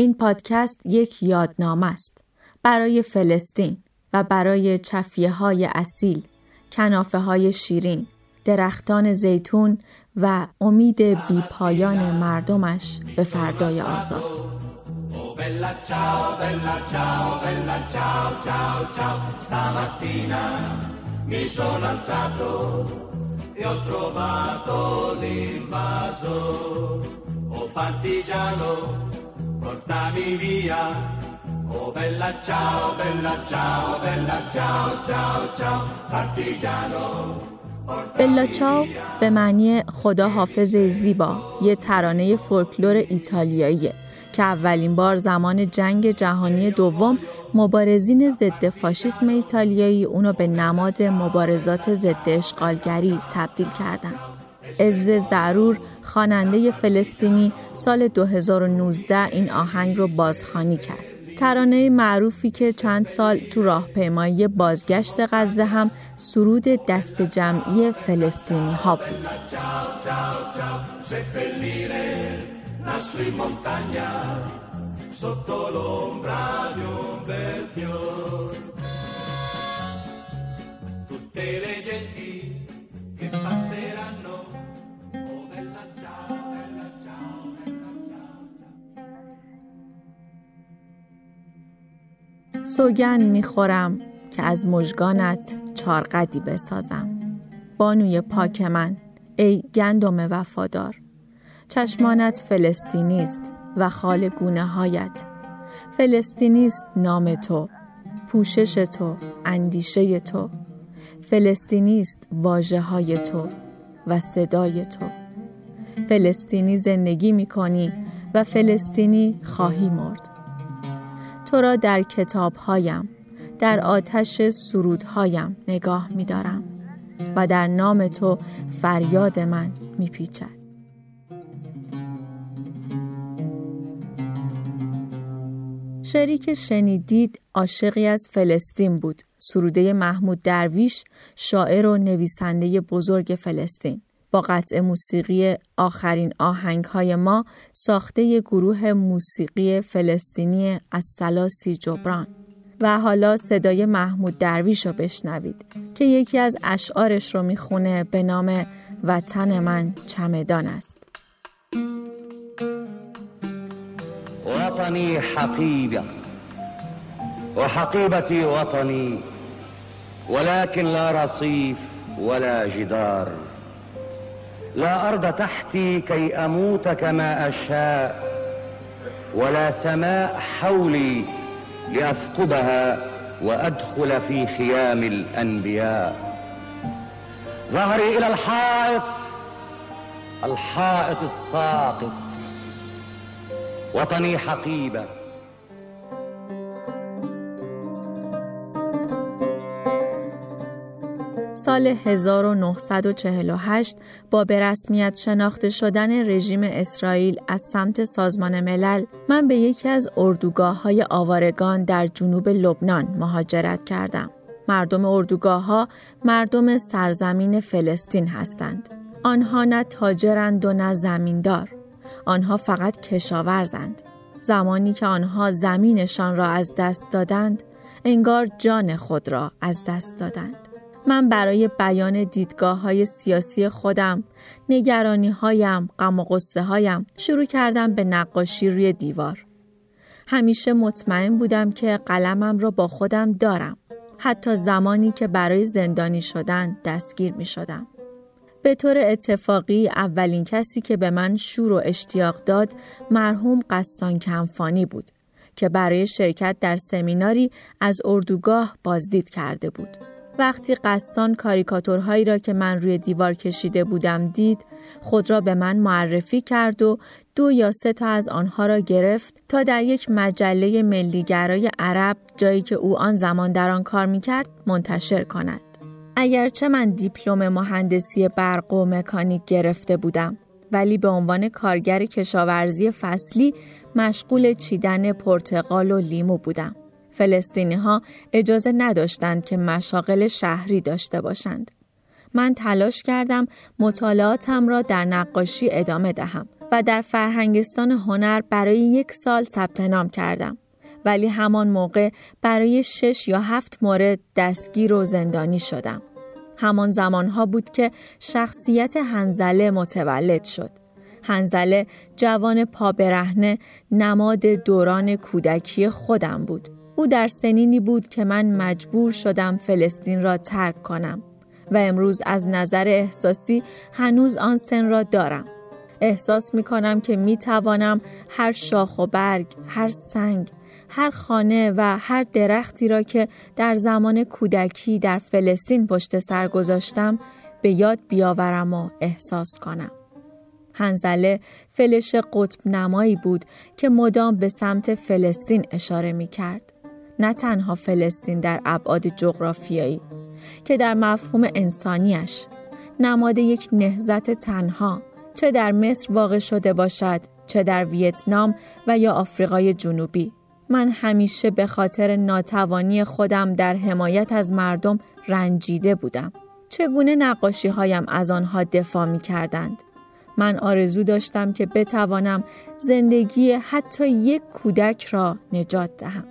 این پادکست یک یادنامه است برای فلسطین و برای چفیه های اصیل، کنافه های شیرین، درختان زیتون و امید بیپایان مردمش به فردای آزاد. Oh bella ciao, bella ciao, bella ciao, ciao, ciao, partigiano. بلا چاو به معنی خدا حافظ زیبا یه ترانه فولکلور ایتالیاییه که اولین بار زمان جنگ جهانی دوم مبارزین ضد فاشیسم ایتالیایی اونو به نماد مبارزات ضد اشغالگری تبدیل کردند. عز زرور خواننده فلسطینی سال 2019 این آهنگ رو بازخوانی کرد. ترانه معروفی که چند سال تو راهپیمایی بازگشت غزه هم سرود دست جمعی فلسطینی ها بود. سوگن می‌خورم که از مژگانت چارقدی بسازم. بانوی پاک من ای گندم وفادار. چشمانت فلسطینی است و خال گونه هایت فلسطینی است نام تو پوشش تو اندیشه تو. فلسطینی است واژه های تو و صدای تو. فلسطینی زندگی می کنی و فلسطینی خواهی مرد. تو را در کتابهایم در آتش سرودهایم نگاه می دارم و در نام تو فریاد من می پیچد. شعری که شنیدید عاشقی از فلسطین بود سروده محمود درویش شاعر و نویسنده بزرگ فلسطین با قطع موسیقی آخرین آهنگ های ما ساخته گروه موسیقی فلسطینی از سلاسی جبران. و حالا صدای محمود درویش رو بشنوید که یکی از اشعارش رو می‌خونه به نام وطن من چمدان است. وطنی حقیبه و حقیبتی وطنی. ولكن لا رصیف ولا جدار. لا أرض تحتي كي أموت كما أشاء ولا سماء حولي لأثقبها وأدخل في خيام الأنبياء. ظهري إلى الحائط الحائط الساقط وطني حقيبة. سال 1948 با به رسمیت شناخته شدن رژیم اسرائیل از سمت سازمان ملل من به یکی از اردوگاه های آوارگان در جنوب لبنان مهاجرت کردم. مردم اردوگاه ها مردم سرزمین فلسطین هستند. آنها نه تاجرند و نه زمیندار. آنها فقط کشاورزند. زمانی که آنها زمینشان را از دست دادند، انگار جان خود را از دست دادند. من برای بیان دیدگاه های سیاسی خودم، نگرانی هایم، غم و قصه هایم شروع کردم به نقاشی روی دیوار. همیشه مطمئن بودم که قلمم را با خودم دارم. حتی زمانی که برای زندانی شدن دستگیر می شدم. به طور اتفاقی اولین کسی که به من شور و اشتیاق داد مرحوم قصان کنفانی بود که برای شرکت در سمیناری از اردوگاه بازدید کرده بود. وقتی قصان کاریکاتورهایی را که من روی دیوار کشیده بودم دید خود را به من معرفی کرد و دو یا سه تا از آنها را گرفت تا در یک مجله ملیگرای عرب جایی که او آن زمان در آن کار می‌کرد منتشر کند. اگرچه من دیپلم مهندسی برق و مکانیک گرفته بودم ولی به عنوان کارگر کشاورزی فصلی مشغول چیدن پرتقال و لیمو بودم. فلسطینی ها اجازه نداشتند که مشاغل شهری داشته باشند. من تلاش کردم مطالعاتم را در نقاشی ادامه دهم و در فرهنگستان هنر برای یک سال ثبت نام کردم. ولی همان موقع برای شش یا هفت مورد دستگیر و زندانی شدم. همان زمانها بود که شخصیت هنزله متولد شد. هنزله جوان پابرهنه نماد دوران کودکی خودم بود. او در سنینی بود که من مجبور شدم فلسطین را ترک کنم و امروز از نظر احساسی هنوز آن سن را دارم. احساس می کنم که می توانم هر شاخ و برگ، هر سنگ، هر خانه و هر درختی را که در زمان کودکی در فلسطین پشت سر گذاشتم به یاد بیاورم و احساس کنم. هنزله فلش قطب نمایی بود که مدام به سمت فلسطین اشاره می کرد. نه تنها فلسطین در ابعاد جغرافیایی که در مفهوم انسانیش نماد یک نهزت تنها چه در مصر واقع شده باشد چه در ویتنام و یا آفریقای جنوبی من همیشه به خاطر ناتوانی خودم در حمایت از مردم رنجیده بودم. چگونه نقاشی هایم از آنها دفاع می کردند؟ من آرزو داشتم که بتوانم زندگی حتی یک کودک را نجات دهم.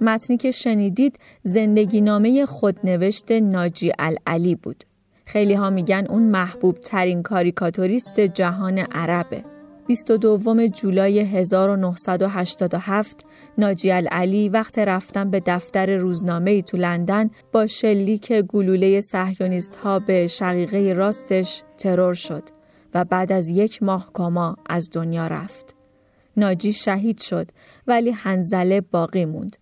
متنی که شنیدید زندگی نامه خودنوشت ناجی العلی بود. خیلی ها میگن اون محبوب ترین کاریکاتوریست جهان عربه. 22 جولای 1987 ناجی علی وقت رفتن به دفتر روزنامه ای تو لندن با شلیک گلوله سحیونیست ها به شقیقه راستش ترور شد و بعد از یک ماه کاما از دنیا رفت. ناجی شهید شد ولی هنزله باقی موند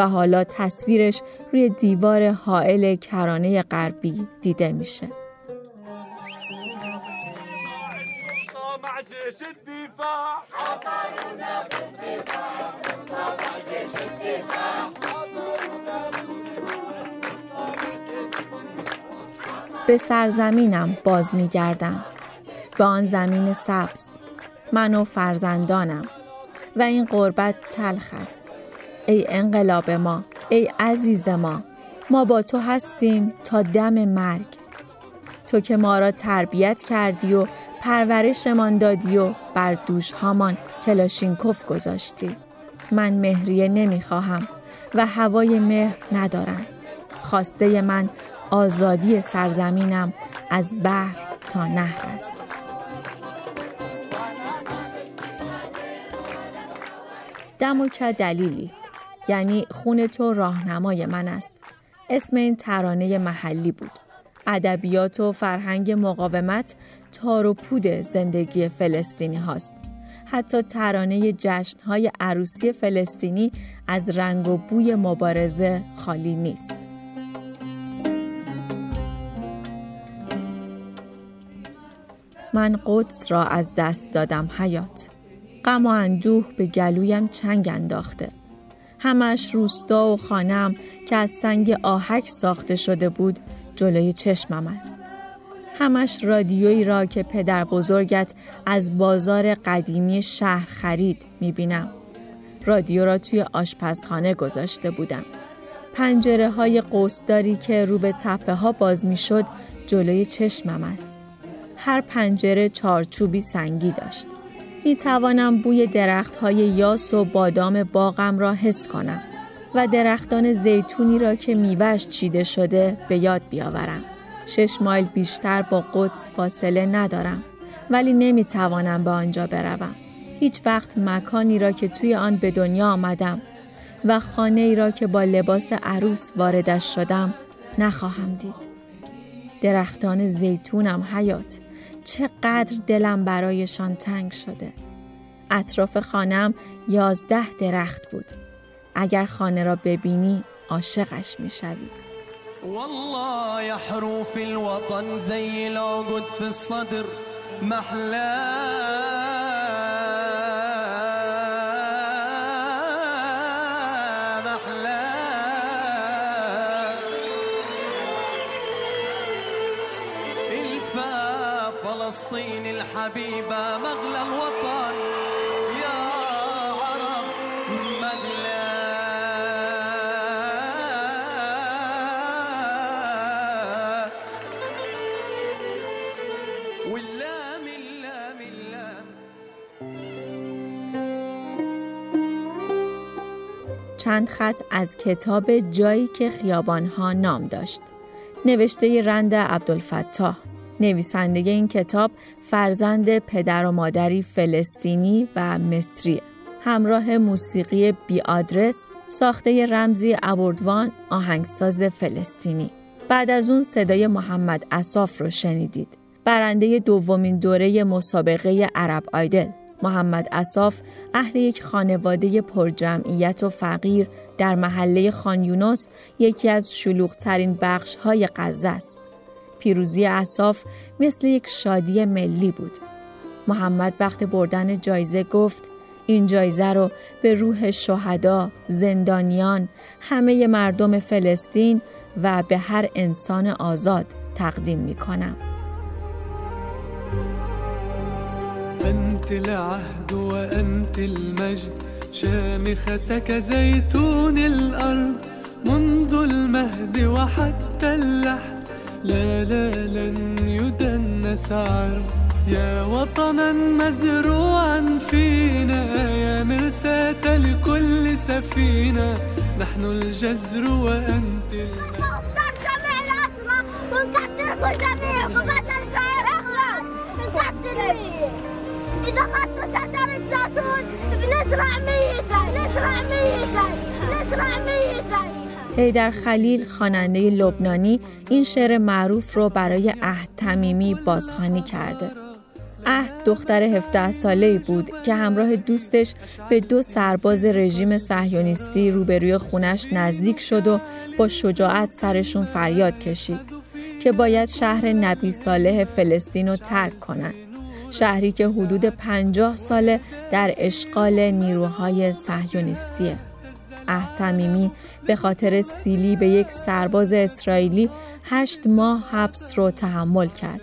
و حالا تصویرش روی دیوار حائل کرانه غربی دیده میشه. به سرزمینم باز می گردم. به آن زمین سبز. من و فرزندانم. و این قربت تلخ است. ای انقلاب ما ای عزیز ما. ما با تو هستیم تا دم مرگ. تو که ما را تربیت کردی و پرورشمان دادی و بر دوش هامان کلاشینکوف گذاشتی. من مهریه نمی‌خواهم و هوای مهر ندارم. خواسته من آزادی سرزمینم از بحر تا نهر است. دم و دلیلی. یعنی خون تو راهنمای من است. اسم این ترانه محلی بود. ادبیات و فرهنگ مقاومت تار و پود زندگی فلسطینی هاست. حتی ترانه جشنهای عروسی فلسطینی از رنگ و بوی مبارزه خالی نیست. من قدس را از دست دادم حیات. غم و اندوه به گلویم چنگ انداخته. همش روستا و خانم که از سنگ آهک ساخته شده بود جلوی چشمم است. همش رادیویی را که پدر بزرگت از بازار قدیمی شهر خرید می‌بینم. رادیو را توی آشپزخانه گذاشته بودم. پنجره های قوسداری که رو به تپه ها باز می‌شد جلوی چشمم است. هر پنجره چارچوبی سنگی داشت. می توانم بوی درخت های یاس و بادام باغم را حس کنم و درختان زیتونی را که میوش چیده شده به یاد بیاورم. شش مایل بیشتر با قدس فاصله ندارم ولی نمی توانم به آنجا بروم. هیچ وقت مکانی را که توی آن به دنیا آمدم و خانه ای را که با لباس عروس واردش شدم نخواهم دید. درختان زیتونم حیات چقدر دلم برایشان تنگ شده. اطراف خانم یازده درخت بود. اگر خانه را ببینی عاشقش می‌شوی. والله یا حروف الوطن زی العقد في الصدر محلاه چند خط از کتاب جایی که خیابانها نام داشت. نوشته رند عبدالفتاح. نویسنده این کتاب فرزند پدر و مادری فلسطینی و مصری. همراه موسیقی بی آدرس ساخته رمزی ابوردوان آهنگساز فلسطینی. بعد از اون صدای محمد اصاف رو شنیدید. برنده دومین دوره مسابقه عرب آیدل. محمد اصاف اهل یک خانواده پرجمعیت و فقیر در محله خان یکی از شلوغترین بخش های غزه است. پیروزی اصاف مثل یک شادی ملی بود. محمد وقت بردن جایزه گفت این جایزه رو به روح شهدا، زندانیان، همه مردم فلسطین و به هر انسان آزاد تقدیم می کنم. أنت العهد وأنت المجد شامختك زيتون الأرض. منذ المهد وحتى اللحد لا لا لن يدنس عرض. يا وطنا مزروعا فينا يا مرساة لكل سفينة. نحن الجزر وأنت الماء جميع الأسرى ونقدركم جميعكم. إذا بنزرع ميزة نزرع ميزة نزرع ميزة هیدر خلیل خواننده لبنانی این شعر معروف رو برای عهد تمیمی بازخوانی کرده. عهد دختر 17 ساله بود که همراه دوستش به دو سرباز رژیم صهیونیستی روبروی خونش نزدیک شد و با شجاعت سرشون فریاد کشید که باید شهر نبی صالح فلسطین رو ترک کنند. شهری که حدود 50 ساله در اشغال نیروهای صهیونیستیه. احتمیمی به خاطر سیلی به یک سرباز اسرائیلی هشت ماه حبس رو تحمل کرد.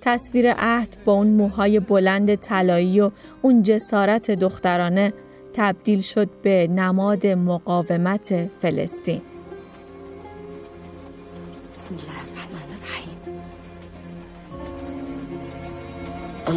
تصویر عهد با اون موهای بلند طلایی و اون جسارت دخترانه تبدیل شد به نماد مقاومت فلسطین.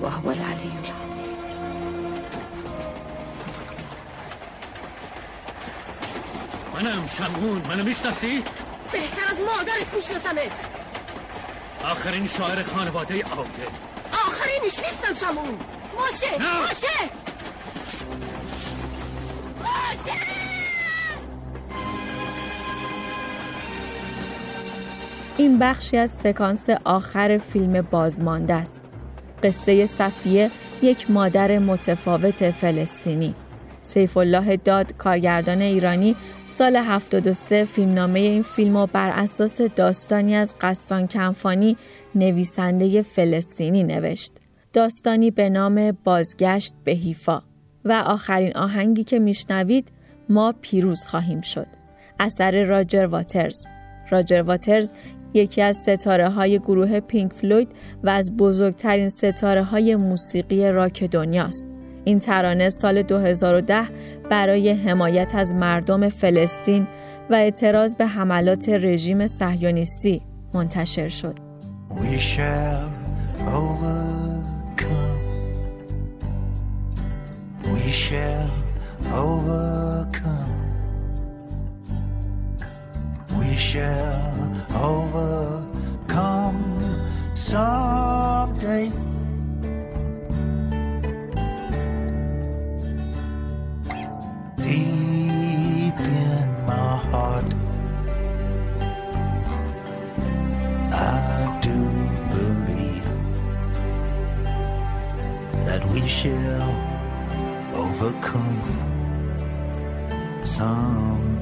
وهو العلي العظيم. منم شمعون. منو می‌شناسی؟ بهتر از مادرت میشناسمت. آخرین شاعر خانواده عادل آخرینش نیستم شمعون. باشه نه. باشه. این بخشی از سکانس آخر فیلم بازمانده است. قصه صفیه یک مادر متفاوت فلسطینی سیف الله داد کارگردان ایرانی سال 73 فیلمنامه این فیلم بر اساس داستانی از قصان کنفانی نویسنده فلسطینی نوشت. داستانی به نام بازگشت به حیفا و آخرین آهنگی که میشنوید ما پیروز خواهیم شد. اثر راجر واترز راجر واترز یکی از ستاره های گروه پینک فلوید و از بزرگترین ستاره های موسیقی راک دنیاست. این ترانه سال 2010 برای حمایت از مردم فلسطین و اعتراض به حملات رژیم صهیونیستی منتشر شد. We shall overcome. We shall overcome someday. Deep in my heart, I do believe that we shall overcome someday.